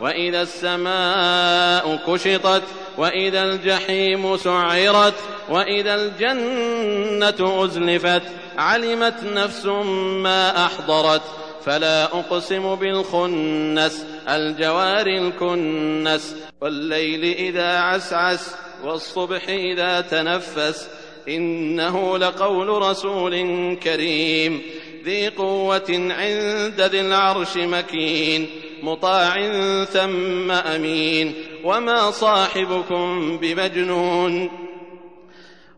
وإذا السماء كشطت وإذا الجحيم سعرت وإذا الجنة أزلفت علمت نفس ما أحضرت. فلا أقسم بالخنس الجوار الكنس والليل إذا عسعس والصبح إذا تنفس. إنه لقول رسول كريم ذي قوة عند ذي العرش مكين. مطاع ثم أمين وما صاحبكم بمجنون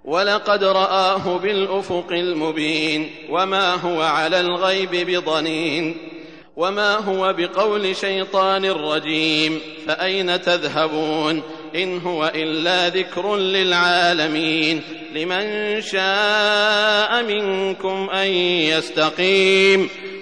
ولقد رآه بالأفق المبين وما هو على الغيب بضنين وما هو بقول شيطان رجيم فأين تذهبون إن هو إلا ذكر للعالمين لمن شاء منكم أن يستقيم